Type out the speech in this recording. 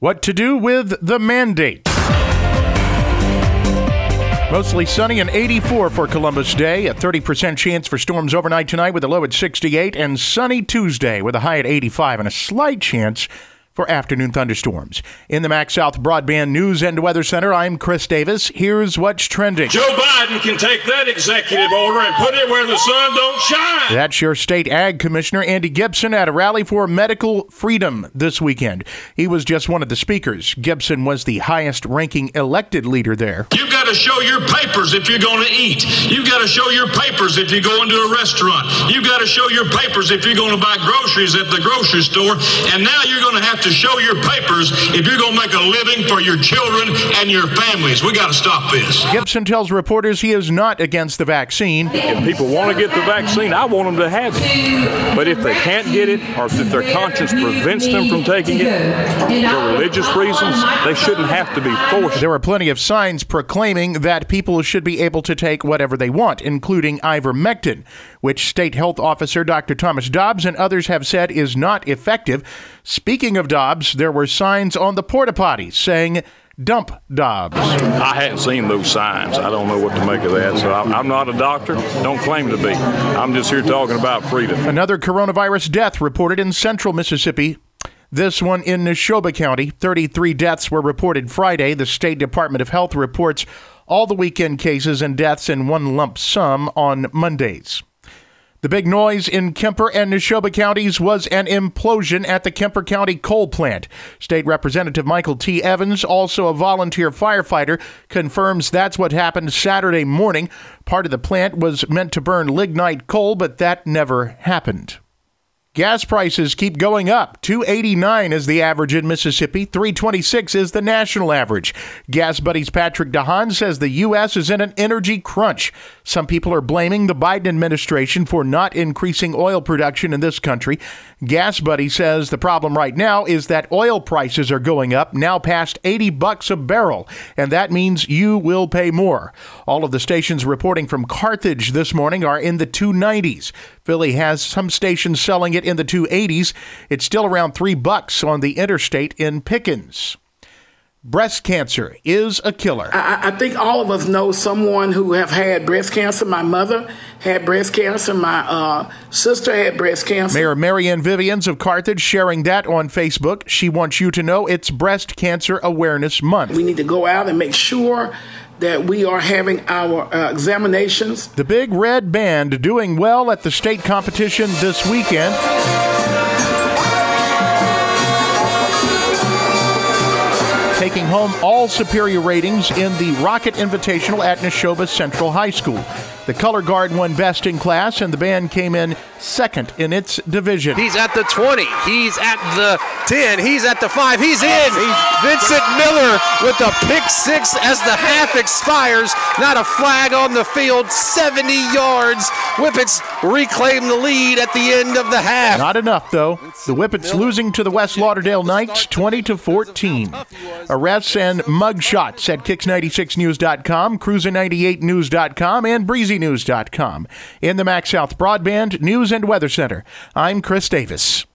What to do with the mandate? Mostly sunny and 84 for Columbus Day. A 30% chance for storms overnight tonight with a low at 68, and sunny Tuesday with a high at 85 and a slight chance for afternoon thunderstorms. In the MaxxSouth Broadband News and Weather Center, I'm Chris Davis. Here's what's trending. Joe Biden can take that executive order and put it where the sun don't shine. That's your state ag commissioner Andy Gipson at a rally for medical freedom this weekend. He was just one of the speakers. Gipson was the highest ranking elected leader there. You've got to show your papers if you're going to eat. You've got to show your papers if you go into a restaurant. You've got to show your papers if you're going to buy groceries at the grocery store. And now you're going to have to to show your papers if you're going to make a living for your children and your families. We got to stop this. Gipson tells reporters he is not against the vaccine. If people want to get the vaccine, I want them to have it. But if they can't get it, or if their conscience prevents them from taking it for religious reasons, they shouldn't have to be forced. There are plenty of signs proclaiming that people should be able to take whatever they want, including ivermectin, which State Health Officer Dr. Thomas Dobbs and others have said is not effective. Speaking of Dobbs, there were signs on the porta potties saying, Dump Dobbs. I hadn't seen those signs. I don't know what to make of that. So I'm not a doctor. Don't claim to be. I'm just here talking about freedom. Another coronavirus death reported in central Mississippi. This one in Neshoba County. 33 deaths were reported Friday. The State Department of Health reports all the weekend cases and deaths in one lump sum on Mondays. The big noise in Kemper and Neshoba counties was an implosion at the Kemper County coal plant. State Representative Michael T. Evans, also a volunteer firefighter, confirms that's what happened Saturday morning. Part of the plant was meant to burn lignite coal, but that never happened. Gas prices keep going up. 289 is the average in Mississippi, 326 is the national average. GasBuddy's Patrick DeHaan says the U.S. is in an energy crunch. Some people are blaming the Biden administration for not increasing oil production in this country. GasBuddy says the problem right now is that oil prices are going up, now past 80 bucks a barrel, and that means you will pay more. All of the stations reporting from Carthage this morning are in the 290s. Philly has some stations selling it in the 280s. It's still around 3 bucks on the interstate in Pickens. Breast cancer is a killer. I, I, think all of us know someone who have had breast cancer. My mother had breast cancer. My uh, sister had breast cancer. Mayor Marianne Vivians of Carthage sharing that on Facebook. She wants you to know it's Breast Cancer Awareness Month. We need to go out and make sure that we are having our uh, examinations. The Big Red Band doing well at the state competition this weekend. Taking home all superior ratings in the Rocket Invitational at Neshoba Central High School. The color guard won best in class, and the band came in second in its division. He's at the 20. He's at the 10. He's at the 5. He's in. Vincent Miller with a pick six as the half expires. Not a flag on the field. 70 yards. Whippets reclaim the lead at the end of the half. Not enough, though. The Whippets losing to the West Lauderdale Knights 20 to 14. Arrests and mugshots at Kicks96news.com, Cruiser98news.com, and Breezy News.com. In the MaxxSouth Broadband News and Weather Center, I'm Chris Davis.